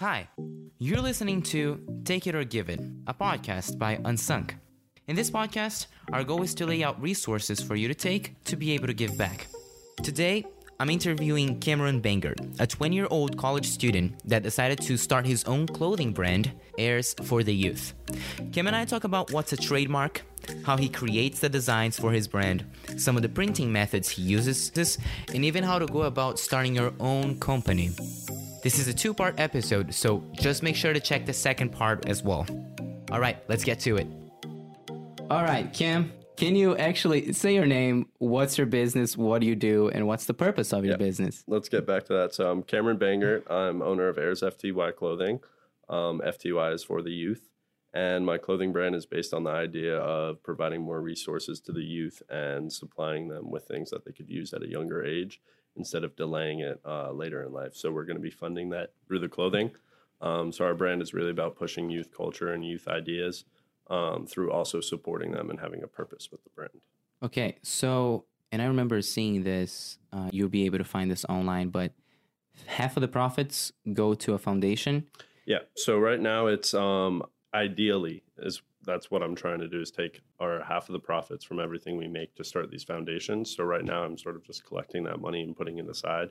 Hi, you're listening to Take It or Give It, a podcast by Unsunk. In this podcast, our goal is to lay out resources for you to take to be able to give back. Today, I'm interviewing Cameron Banger, a 20 year old college student that decided to start his own clothing brand, Airs for the Youth. Cam and I talk about what's a trademark, how he creates the designs for his brand, some of the printing methods he uses, and even how to go about starting your own company. This is a two part episode, so just make sure to check the second part as well. All right, let's get to it. All right, Cam, can you actually say your name? What's your business? What do you do? And what's the purpose of your business? Let's get back to that. So I'm Cameron Banger. I'm owner of Airs FTY Clothing. Um, FTY is for the youth. And my clothing brand is based on the idea of providing more resources to the youth and supplying them with things that they could use at a younger age instead of delaying it uh, later in life. So we're going to be funding that through the clothing. Um, so our brand is really about pushing youth culture and youth ideas um, through also supporting them and having a purpose with the brand. Okay, so and I remember seeing this. Uh, you'll be able to find this online, but half of the profits go to a foundation. Yeah. So right now it's um, ideally is that's what I'm trying to do is take our half of the profits from everything we make to start these foundations. So right now I'm sort of just collecting that money and putting it aside.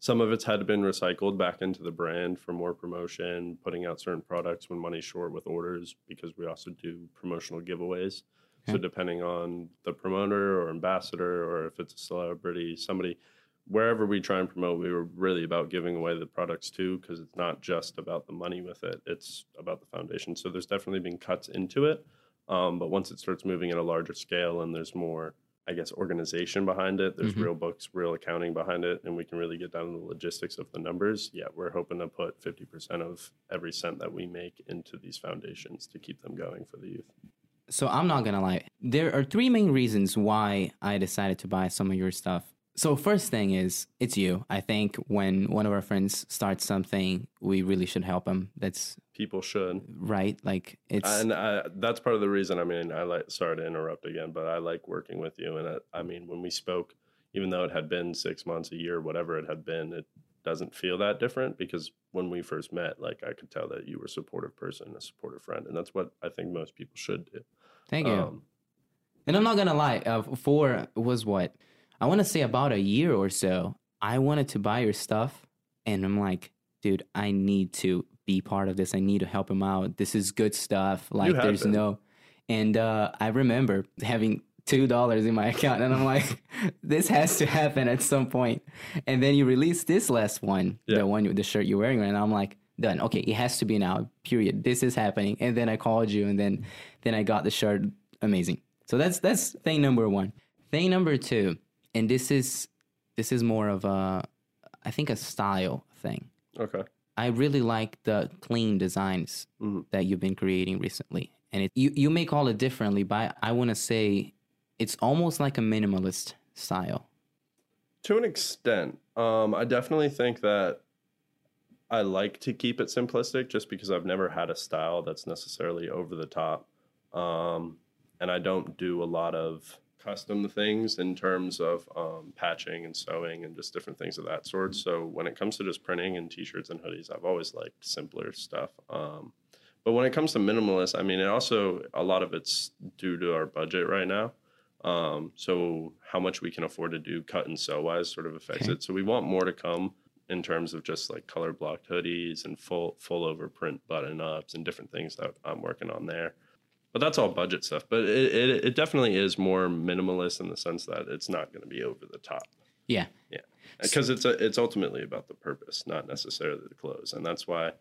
Some of it's had been recycled back into the brand for more promotion, putting out certain products when money's short with orders because we also do promotional giveaways. Okay. So depending on the promoter or ambassador or if it's a celebrity, somebody wherever we try and promote, we were really about giving away the products too, because it's not just about the money with it; it's about the foundation. So there's definitely been cuts into it, um, but once it starts moving at a larger scale and there's more, I guess, organization behind it, there's mm-hmm. real books, real accounting behind it, and we can really get down to the logistics of the numbers. Yeah, we're hoping to put 50% of every cent that we make into these foundations to keep them going for the youth. So I'm not gonna lie. There are three main reasons why I decided to buy some of your stuff. So first thing is it's you. I think when one of our friends starts something, we really should help them. That's people should right. Like it's and I, that's part of the reason. I mean, I like sorry to interrupt again, but I like working with you. And I, I mean, when we spoke, even though it had been six months, a year, whatever it had been, it doesn't feel that different because when we first met, like I could tell that you were a supportive person, a supportive friend, and that's what I think most people should do. Thank you. Um, and I'm not gonna lie, uh, four was what I want to say about a year or so, I wanted to buy your stuff. And I'm like, dude, I need to be part of this. I need to help him out. This is good stuff. Like, there's been. no. And uh, I remember having two dollars in my account, and I'm like, this has to happen at some point. And then you release this last one, yeah. the one, the shirt you're wearing, and I'm like, done. Okay, it has to be now. Period. This is happening. And then I called you, and then then I got the shirt. Amazing. So that's that's thing number one. Thing number two and this is this is more of a I think a style thing. Okay. I really like the clean designs mm-hmm. that you've been creating recently. And it, you you may call it differently, but I want to say it's almost like a minimalist style. To an extent, um, I definitely think that I like to keep it simplistic, just because I've never had a style that's necessarily over the top, um, and I don't do a lot of custom things in terms of um, patching and sewing and just different things of that sort. So when it comes to just printing and t-shirts and hoodies, I've always liked simpler stuff. Um, but when it comes to minimalist, I mean, it also a lot of it's due to our budget right now. Um, so how much we can afford to do cut and sew wise sort of affects okay. it. So we want more to come in terms of just like color blocked hoodies and full full over print button ups and different things that I'm working on there but that's all budget stuff. But it, it, it definitely is more minimalist in the sense that it's not going to be over the top. Yeah, yeah, because it's a, it's ultimately about the purpose, not necessarily the clothes, and that's why.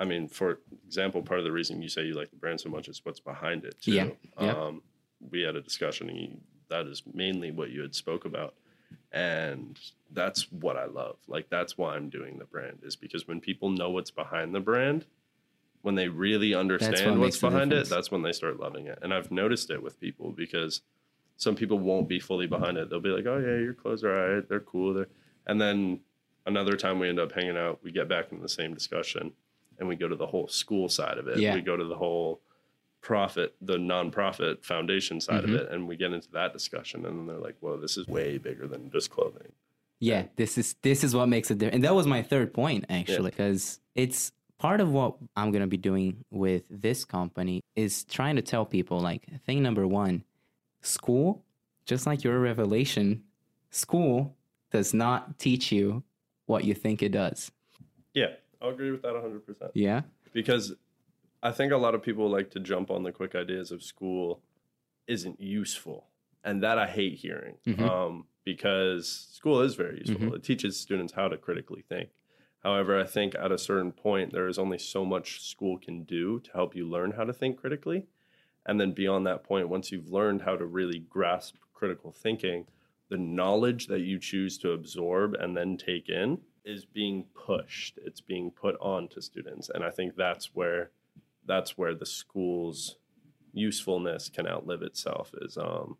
I mean, for example, part of the reason you say you like the brand so much is what's behind it. Too. Yeah. yeah. Um, we had a discussion, and you, that is mainly what you had spoke about, and that's what I love. Like that's why I'm doing the brand is because when people know what's behind the brand, when they really understand what what's behind it, that's when they start loving it. And I've noticed it with people because some people won't be fully behind it. They'll be like, "Oh yeah, your clothes are all right. They're cool." They're... And then another time we end up hanging out, we get back in the same discussion, and we go to the whole school side of it. Yeah. We go to the whole profit, the nonprofit foundation side mm-hmm. of it, and we get into that discussion. And then they're like, "Well, this is way bigger than just clothing." Yeah, this is this is what makes it different. And that was my third point actually, because yeah. it's part of what I'm going to be doing with this company is trying to tell people like thing number 1, school, just like your revelation, school does not teach you what you think it does. Yeah, I'll agree with that 100%. Yeah. Because I think a lot of people like to jump on the quick ideas of school isn't useful. And that I hate hearing Mhm. um, because school is very useful. Mhm. It teaches students how to critically think. However, I think at a certain point, there is only so much school can do to help you learn how to think critically. And then beyond that point, once you've learned how to really grasp critical thinking, the knowledge that you choose to absorb and then take in is being pushed. It's being put on to students. And I think that's where that's where the school's usefulness can outlive itself is um,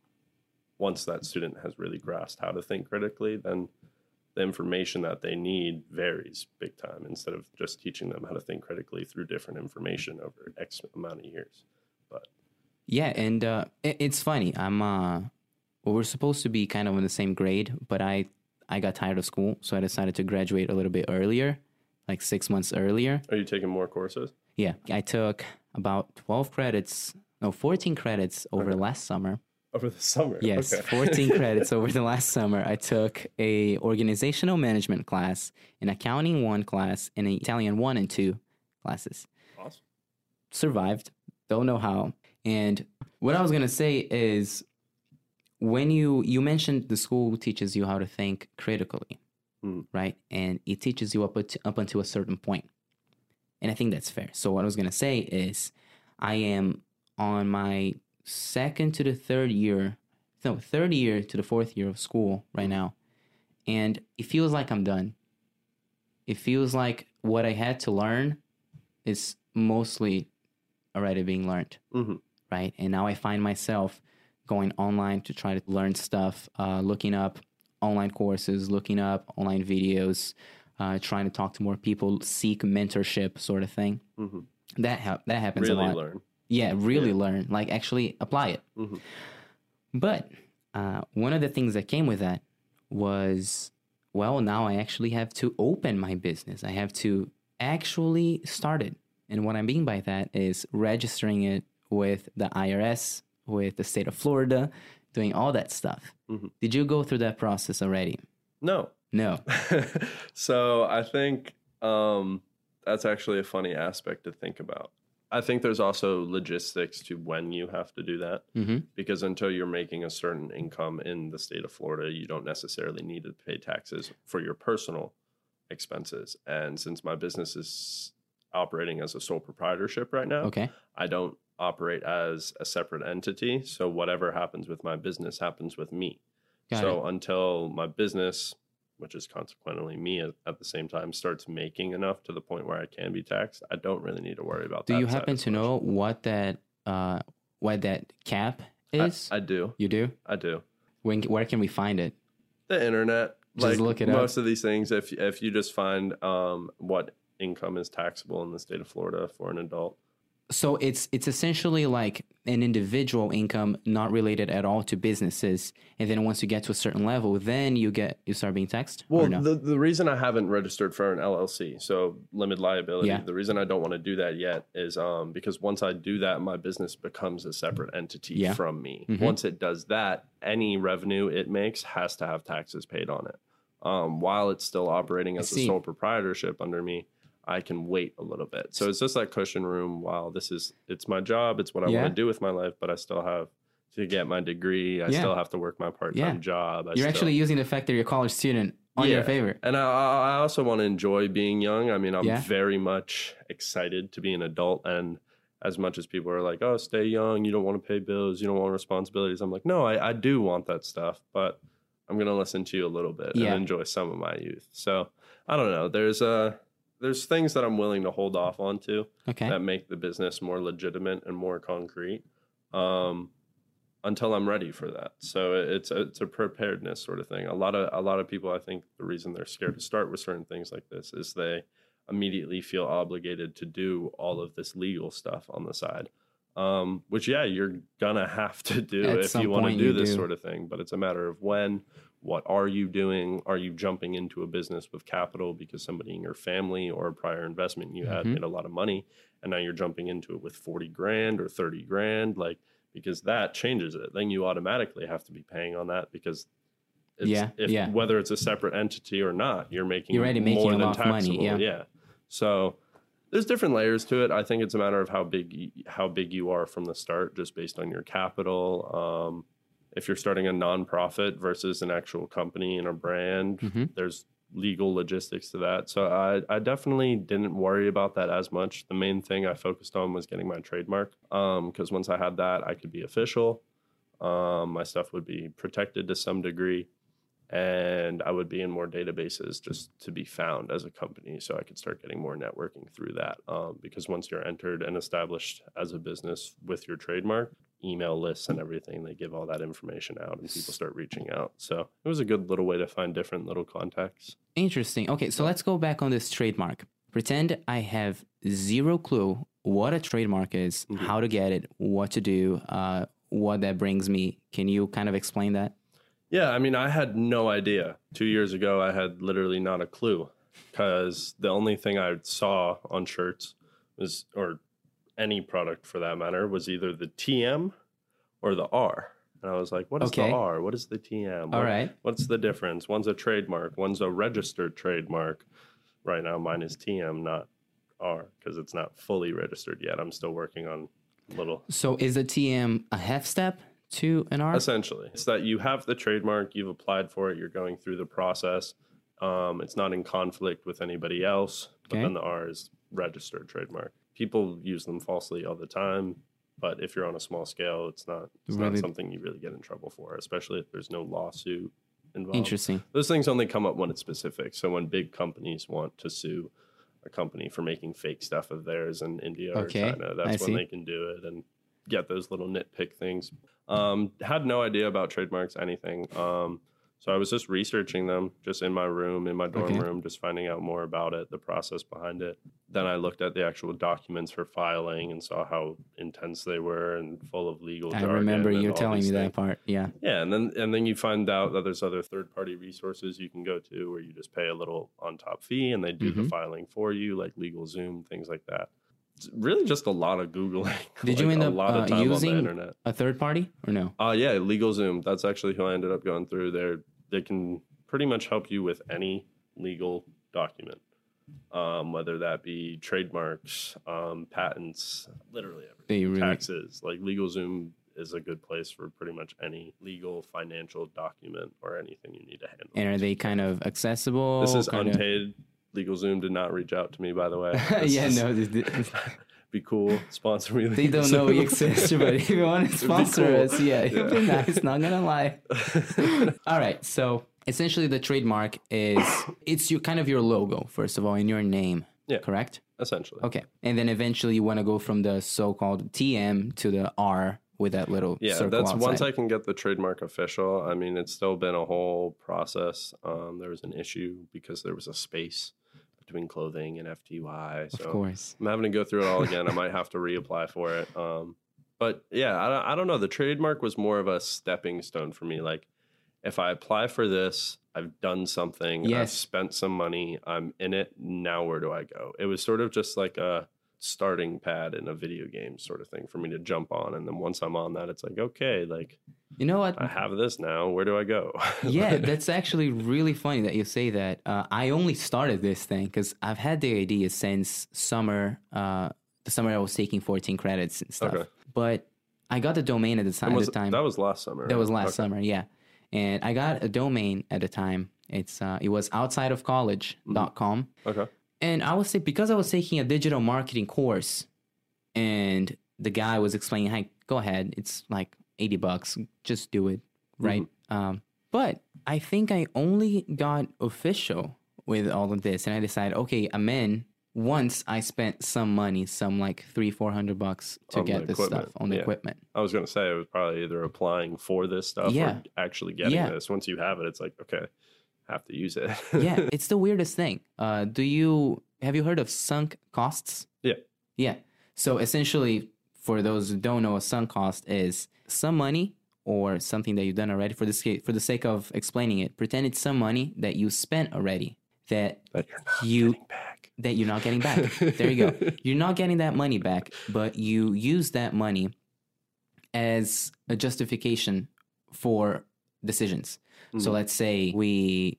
once that student has really grasped how to think critically, then the information that they need varies big time instead of just teaching them how to think critically through different information over X amount of years. But yeah, and uh, it, it's funny. I'm uh, well, we're supposed to be kind of in the same grade, but I I got tired of school, so I decided to graduate a little bit earlier, like six months earlier. Are you taking more courses? Yeah, I took about twelve credits, no, fourteen credits over Okay. last summer. Over the summer? Yes, Okay. 14 credits over the last summer. I took a organizational management class, an accounting one class, and an Italian one and two classes. Awesome. Survived. Don't know how. And what I was gonna say is, when you you mentioned the school teaches you how to think critically, Mm. right? And it teaches you up at, up until a certain point, and I think that's fair. So what I was gonna say is, I am on my second to the third year, no, third year to the fourth year of school right now. And it feels like I'm done. It feels like what I had to learn is mostly already being learned, Mhm. right? And now I find myself going online to try to learn stuff, uh, looking up online courses, looking up online videos, uh, trying to talk to more people, seek mentorship, sort of thing. Mhm. That ha- that happens a lot. learn. Yeah, really learn, like actually apply it. Mhm. But uh, one of the things that came with that was, well, now I actually have to open my business. I have to actually start it. And what I mean by that is registering it with the IRS, with the state of Florida, doing all that stuff. Mhm. Did you go through that process already? No. No. so I think um, that's actually a funny aspect to think about. I think there's also logistics to when you have to do that hmm because until you're making a certain income in the state of Florida, you don't necessarily need to pay taxes for your personal expenses. And since my business is operating as a sole proprietorship right now, Okay. I don't operate as a separate entity. So whatever happens with my business happens with me. Got so until my business, which is consequently me at, at the same time, starts making enough to the point where I can be taxed, I don't really need to worry about Do that. Do you happen to know what that uh, what that cap is? I do. you do. I do. When where can we find it? The internet. Just like look it up. most of these things, if if you just find um, what income is taxable in the state of Florida for an adult, So it's it's essentially like an individual income not related at all to businesses, and then once you get to a certain level, then you get you start being taxed. Well, no? the, the reason I haven't registered for an LLC, so limited liability, Yeah. the reason I don't want to do that yet is um, because once I do that, my business becomes a separate entity Yeah. from me. Mhm. Once it does that, any revenue it makes has to have taxes paid on it. Um, while it's still operating as a sole proprietorship under me, I can wait a little bit. So it's just that cushion room while this is it's my job, it's what I Yeah. want to do with my life, but I still have to get my degree. I Yeah. still have to work my part time Yeah. job. I You're still- actually using the fact that you're a college student on your favor. and I, I also want to enjoy being young. I mean, I'm very much excited to be an adult. And as much as people are like, oh, stay young, you don't want to pay bills, you don't want responsibilities. I'm like, no, I, I do want that stuff, but I'm going to listen to you a little bit Yeah. and enjoy some of my youth. So I don't know. There's uh, there's things that I'm willing to hold off onto Okay. that make the business more legitimate and more concrete um, until I'm ready for that. So it's a, it's a preparedness sort of thing. A lot of a lot of people, I think, the reason they're scared to start with certain things like this is they immediately feel obligated to do all of this legal stuff on the side. Um, which yeah, you're gonna have to do At if you want to do this do. sort of thing. But it's a matter of when, what are you doing? Are you jumping into a business with capital because somebody in your family or a prior investment you had Mhm. made a lot of money and now you're jumping into it with 40 grand or 30 grand? Like, because that changes it. Then you automatically have to be paying on that because it's, Yeah, if, yeah. whether it's a separate entity or not, you're making You're already making more a than lot of money, yeah. yeah. So there's different layers to it. I think it's a matter of how big how big you are from the start, just based on your capital. Um, if you're starting a nonprofit versus an actual company and a brand, Mhm. there's legal logistics to that. So I, I definitely didn't worry about that as much. The main thing I focused on was getting my trademark because once I had that, I could be official. Um, my stuff would be protected to some degree and I would be in more databases just to be found as a company, so I could start getting more networking through that. Um, because once you're entered and established as a business with your trademark, email lists and everything, they give all that information out, and people start reaching out. So it was a good little way to find different little contacts. Interesting. Okay, so let's go back on this trademark. Pretend I have zero clue what a trademark is, Mhm. how to get it, what to do, uh, what that brings me. Can you kind of explain that? Yeah, I mean, I had no idea. Two years ago, I had literally not a clue because the only thing I saw on shirts was, or any product for that matter, was either the TM or the R. And I was like, what is Okay. the R? What is the TM? All What- right. What's the difference? One's a trademark, one's a registered trademark. Right now, mine is TM, not R, because it's not fully registered yet. I'm still working on little So is the TM a half step to an R? Essentially, it's that you have the trademark, you've applied for it, you're going through the process. Um, it's not in conflict with anybody else, but Okay. then the R is registered trademark. People use them falsely all the time, but if you're on a small scale, it's not it's Really? not something you really get in trouble for, especially if there's no lawsuit involved. Interesting. Those things only come up when it's specific. So when big companies want to sue a company for making fake stuff of theirs in India Okay, or China, I that's when see. they can do it and get those little nitpick things. Um, had no idea about trademarks, anything. Um, so I was just researching them, just in my room, in my dorm Okay. room, just finding out more about it, the process behind it. Then I looked at the actual documents for filing and saw how intense they were and full of legal. I remember you telling me that part. Yeah. Yeah, and then and then you find out that there's other third party resources you can go to where you just pay a little on top fee and they do the Mhm. filing for you, like LegalZoom, things like that. Really just a lot of googling. Did you like, end a up, lot uh, of time using- on the internet? A third party or no? Uh yeah, LegalZoom. That's actually who I ended up going through. There, they can pretty much help you with any legal document, um, whether that be trademarks, um, patents, literally everything They really. taxes. Like LegalZoom is a good place for pretty much any legal financial document or anything you need to handle. And are they kind of accessible? this is kind of- unpaid. LegalZoom did not reach out to me, by the way. Yeah, is- no, this- this- be cool. Sponsor me. they don't know we exist, but if you want to sponsor cool. us, yeah, it'd be nice. Not gonna lie. All right, so essentially, the trademark is it's your kind of your logo, first of all, in your name. Yeah. Correct. Essentially. Okay, and then eventually you want to go from the so-called TM to the R with that little Yeah, that's outside. once I can get the trademark official. I mean, it's still been a whole process. Um, there was an issue because there was a space between clothing and FTY. So of course. I'm having to go through it all again. I might have to reapply for it. Um, but yeah, I, don't- I don't know. The trademark was more of a stepping stone for me. Like, if I apply for this, I've done something. I've Yes. spent some money. I'm in it. Now, where do I go? It was sort of just like a starting pad in a video game sort of thing for me to jump on. And then once I'm on that, it's like, okay, like You know what? I have this now. Where do I go? yeah, that's actually really funny that you say that. Uh, I only started this thing because I've had the idea since summer, uh, the summer I was taking 14 credits and stuff. Okay. But I got the domain at the time. At was- the time. That was last summer. That right? was last Okay. summer, yeah. And I got a domain at the time. It's uh, it was outside of college.com. Okay. And I was say because I was taking a digital marketing course and the guy was explaining, "Hey, go ahead. It's like 80 bucks. Just do it." Right? Um, but I think I only got official with all of this and I decided, "Okay, I'm in." Once I spent some money, some like three, four hundred bucks to On get this stuff on the yeah. equipment. I was going to say it was probably either applying for this stuff Yeah. or actually getting Yeah. this. Once you have it, it's like, okay, have to use it. yeah, it's the weirdest thing. Uh, do you have you heard of sunk costs? Yeah. Yeah. So essentially, for those who don't know, a sunk cost is some money or something that you've done already for the sake for the sake of explaining it. Pretend it's some money that you spent already that That You- that you're not getting back. there you go. You're not getting that money back, but you use that money as a justification for decisions. So Mhm. let's say we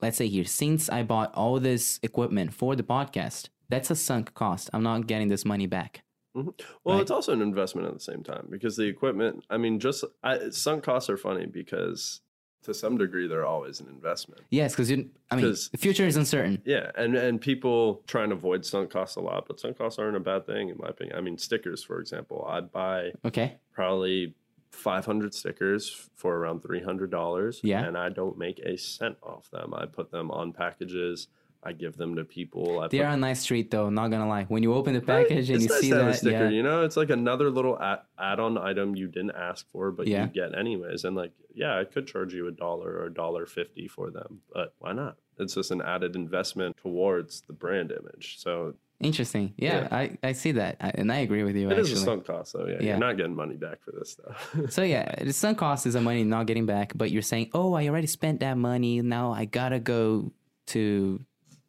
let's say here since I bought all this equipment for the podcast, that's a sunk cost. I'm not getting this money back. Well, Right. it's also an investment at the same time because the equipment. I mean, just I, sunk costs are funny because to some degree they're always an investment. Yes, because you I mean the future is uncertain. Yeah, and and people try and avoid sunk costs a lot, but sunk costs aren't a bad thing in my opinion. I mean, stickers, for example, I'd buy Okay. probably 500 stickers for around $300 Yeah. and i don't make a cent off them i put them on packages i give them to people I They're put, a nice treat though, not gonna lie. When you open the Right? package and It's you nice see that, sticker yeah. you know it's like another little add- add-on item you didn't ask for but Yeah. you get anyways and like yeah i could charge you a dollar or a dollar fifty for them but why not it's just an added investment towards the brand image so Interesting. Yeah, I, I see that. I, and I agree with you it is actually. a sunk cost though yeah, Yeah. you're not getting money back for this stuff So yeah, the sunk cost is the money not getting back, but you're saying, "Oh, I already spent that money. Now I gotta go to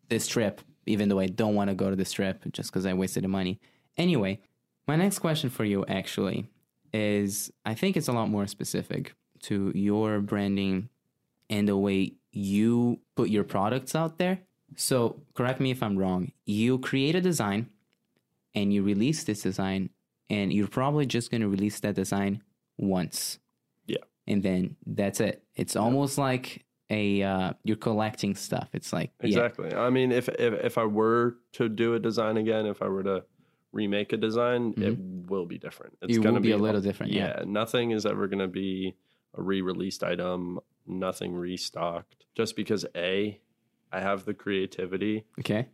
this trip, even though I don't want to go to this trip just because I wasted the money." Anyway, my next question for you actually is, I think it's a lot more specific to your branding and the way you put your products out there. So correct me if I'm wrong. You create a design, and you release this design, and you're probably just gonna release that design once. Yeah. And then that's it. It's almost like a uh, you're collecting stuff. It's like yeah, Exactly. I mean, if, if if I were to do a design again, if I were to remake a design, it will be different. It's Mm-hmm. It gonna be a little different, yeah. Yeah, nothing is ever gonna be a re-released item. Nothing restocked. Just because a, I have the creativity okay.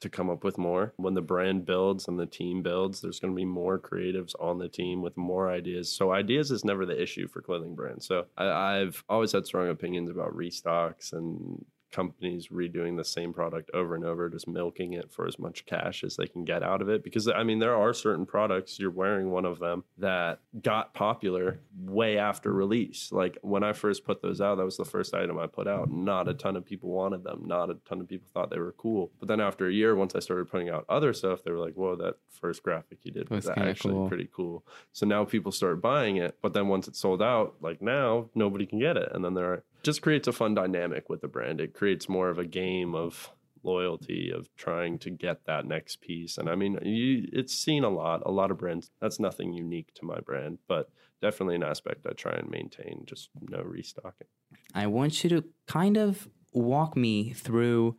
to come up with more. When the brand builds and the team builds, there's going to be more creatives on the team with more ideas. So ideas is never the issue for clothing brands. So I, I've always had strong opinions about restocks and companies redoing the same product over and over, just milking it for as much cash as they can get out of it. Because I mean, there are certain products you're wearing one of them that got popular way after release. Like when I first put those out, that was the first item I put out. Not a ton of people wanted them. Not a ton of people thought they were cool. But then after a year, once I started putting out other stuff, they were like, "Whoa, that first graphic you did was actually cool. pretty cool." So now people start buying it. But then once it's sold out, like now nobody can get it, and then there are just creates a fun dynamic with the brand. It creates more of a game of loyalty of trying to get that next piece. And I mean, you, it's seen a lot, a lot of brands. That's nothing unique to my brand, but definitely an aspect I try and maintain. Just no restocking. I want you to kind of walk me through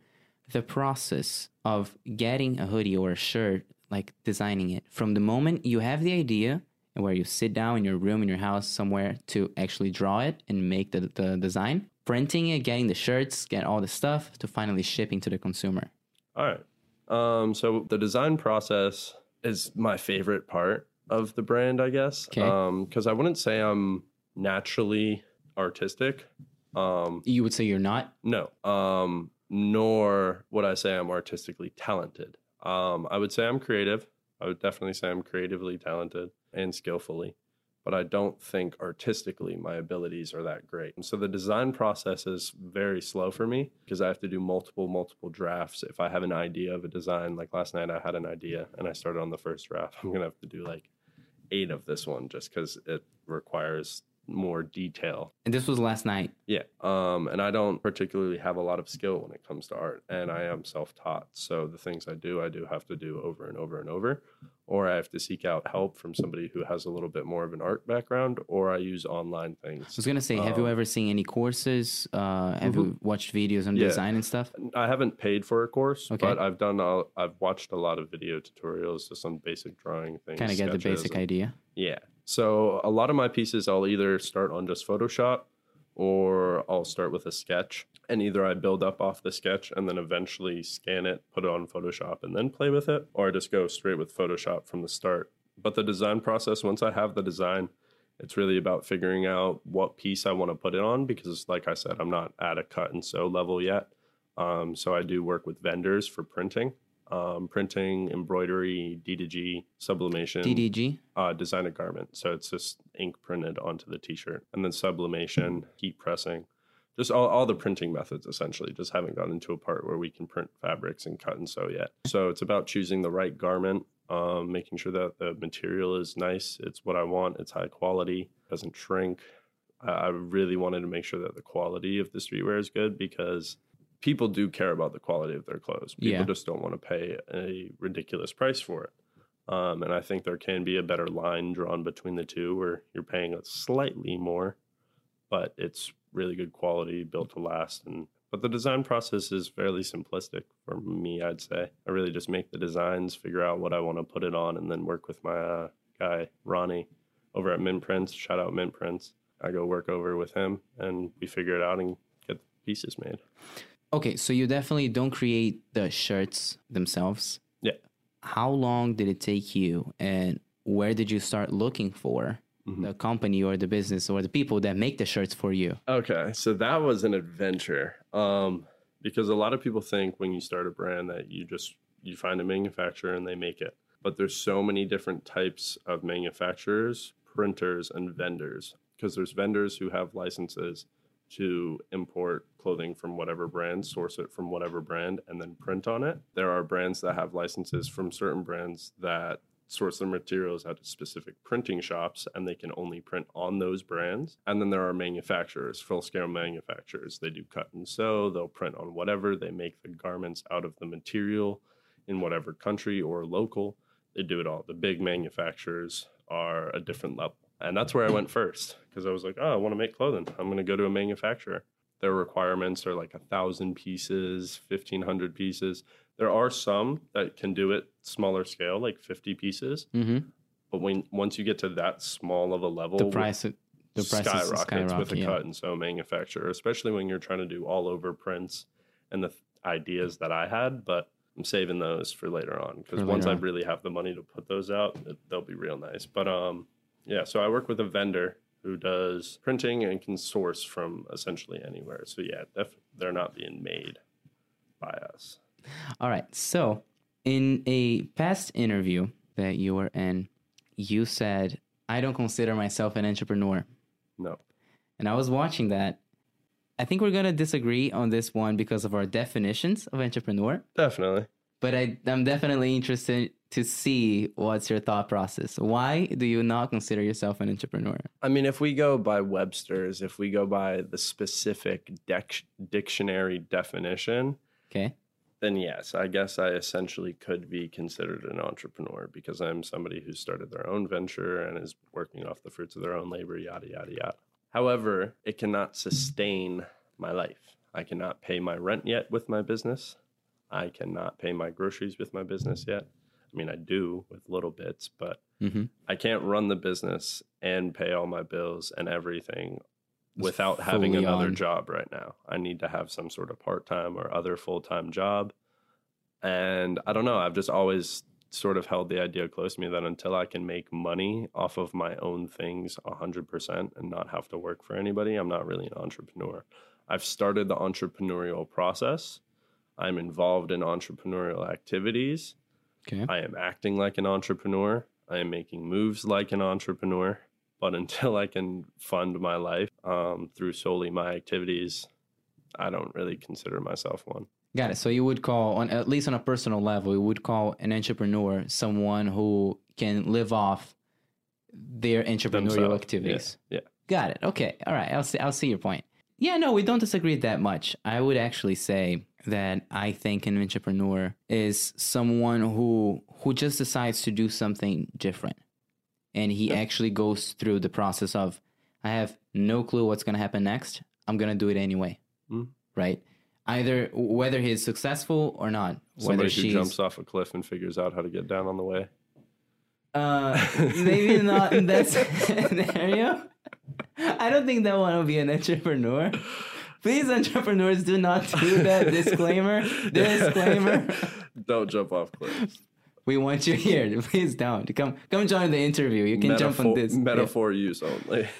the process of getting a hoodie or a shirt, like designing it from the moment you have the idea where you sit down in your room in your house somewhere to actually draw it and make the, the design, printing it, getting the shirts, get all the stuff to finally shipping to the consumer. All right. Um, so the design process is my favorite part of the brand, I guess. Okay. Um, because I wouldn't say I'm naturally artistic. Um, You would say you're not? No. Um, nor would I say I'm artistically talented. Um, I would say I'm creative. I would definitely say I'm creatively talented and skillfully, but I don't think artistically my abilities are that great. And so the design process is very slow for me because I have to do multiple, multiple drafts. If I have an idea of a design, like last night I had an idea and I started on the first draft, I'm going to have to do like eight of this one just because it requires more detail And this was last night. yeah. Um, and I don't particularly have a lot of skill when it comes to art, and I am self taught. So the things I do, I do have to do over and over and over, or I have to seek out help from somebody who has a little bit more of an art background, or I use online things. I was gonna say, have you Um, ever seen any courses? Uh, have you watched videos on Yeah. design and stuff? I haven't paid for a course, Okay. but I've done. I've watched a lot of video tutorials just on basic drawing things. Kind of get the basic and- idea. Yeah. So a lot of my pieces, I'll either start on just Photoshop or I'll start with a sketch. And either I build up off the sketch and then eventually scan it, put it on Photoshop, and then play with it, or I just go straight with Photoshop from the start. But the design process, once I have the design, it's really about figuring out what piece I want to put it on because, like I said, I'm not at a cut and sew level yet. Um, so I do work with vendors for printing um, printing, embroidery, DTG, sublimation, DTG. uh, design a garment. So it's just ink printed onto the t-shirt, and then sublimation, heat pressing, just all, all the printing methods essentially. Just haven't gotten into a part where we can print fabrics and cut and sew yet. So it's about choosing the right garment, um, making sure that the material is nice. It's what I want. It's high quality, doesn't shrink. I, I really wanted to make sure that the quality of the streetwear is good because people do care about the quality of their clothes. People Yeah. just don't want to pay a ridiculous price for it. Um, and I think there can be a better line drawn between the two where you're paying a slightly more, but it's really good quality, built to last. And but the design process is fairly simplistic for me. I'd say I really just make the designs, figure out what I want to put it on, and then work with my uh, guy Ronnie over at Mint Prints. Shout out Mint Prints. I go work over with him, and we figure it out and get the pieces made. Okay, so you definitely don't create the shirts themselves. Yeah. How long did it take you, and where did you start looking for Mm-hmm. the company or the business or the people that make the shirts for you? Okay, so that was an adventure. Um, because a lot of people think when you start a brand that you just you find a manufacturer and they make it. But there's so many different types of manufacturers, printers, and vendors. Because there's vendors who have licenses to import clothing from whatever brand, source it from whatever brand, and then print on it. There are brands that have licenses from certain brands that source their materials at specific printing shops and they can only print on those brands. And then there are manufacturers, full scale manufacturers. They do cut and sew, they'll print on whatever, they make the garments out of the material in whatever country or local. They do it all. The big manufacturers are a different level. And that's where I went first because I was like, oh, I want to make clothing. I'm going to go to a manufacturer. Their requirements are like a thousand pieces, 1500 pieces. There are some that can do it smaller scale, like 50 pieces. Mm-hmm. But when once you get to that small of a level, The price, it, the price skyrockets skyrocket. with a yeah. cut and sew manufacturer, especially when you're trying to do all over prints and the th- ideas that I had. But I'm saving those for later on because once later I really have the money to put those out, it, they'll be real nice. But um, yeah. So I work with a vendor who does printing and can source from essentially anywhere. So yeah, def- they're not being made by us. All right. So, in a past interview that you were in, you said, I don't consider myself an entrepreneur. No. And I was watching that. I think we're going to disagree on this one because of our definitions of entrepreneur, Definitely. But I, I'm definitely interested to see what's your thought process. Why do you not consider yourself an entrepreneur? I mean, if we go by Webster's, if we go by the specific dec- dictionary definition, Okay. then yes, I guess I essentially could be considered an entrepreneur because I'm somebody who started their own venture and is working off the fruits of their own labor, yada, yada, yada. However, it cannot sustain my life. I cannot pay my rent yet with my business. I cannot pay my groceries with my business yet. I mean, I do with little bits, but Mm-hmm. I can't run the business and pay all my bills and everything without having another on. job right now. I need to have some sort of part time or other full time job. And I don't know, I've just always sort of held the idea close to me that until I can make money off of my own things 100% and not have to work for anybody, I'm not really an entrepreneur. I've started the entrepreneurial process. I'm involved in entrepreneurial activities. Okay. I am acting like an entrepreneur. I am making moves like an entrepreneur. But until I can fund my life um, through solely my activities, I don't really consider myself one. Got it. So you would call, on at least on a personal level, you would call an entrepreneur someone who can live off their entrepreneurial activities. Yeah. Got it. Okay. All right. I'll see. I'll see your point. Yeah. No, we don't disagree that much. I would actually say that I think an entrepreneur is someone who who just decides to do something different, and he actually goes through the process of, I have no clue what's going to happen next. I'm going to do it anyway. Mm. Right. Either whether he's successful or not, Somebody whether who jumps off a cliff and figures out how to get down on the way. uh, maybe not in that scenario. I don't think that one will be an entrepreneur. Please, entrepreneurs, do not do that. disclaimer. Disclaimer. don't jump off cliffs. We want you here. Please don't. Come come join the interview. You can Metaphor, jump on this. Metaphor yeah. use only.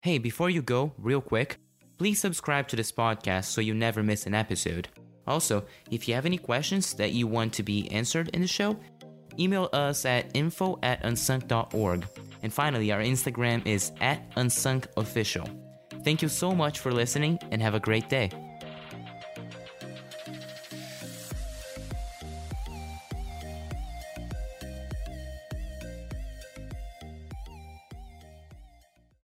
Hey, before you go, real quick, please subscribe to this podcast so you never miss an episode. Also, if you have any questions that you want to be answered in the show, email us at info at unsunk.org. And finally, our Instagram is at unsunkofficial. Thank you so much for listening and have a great day.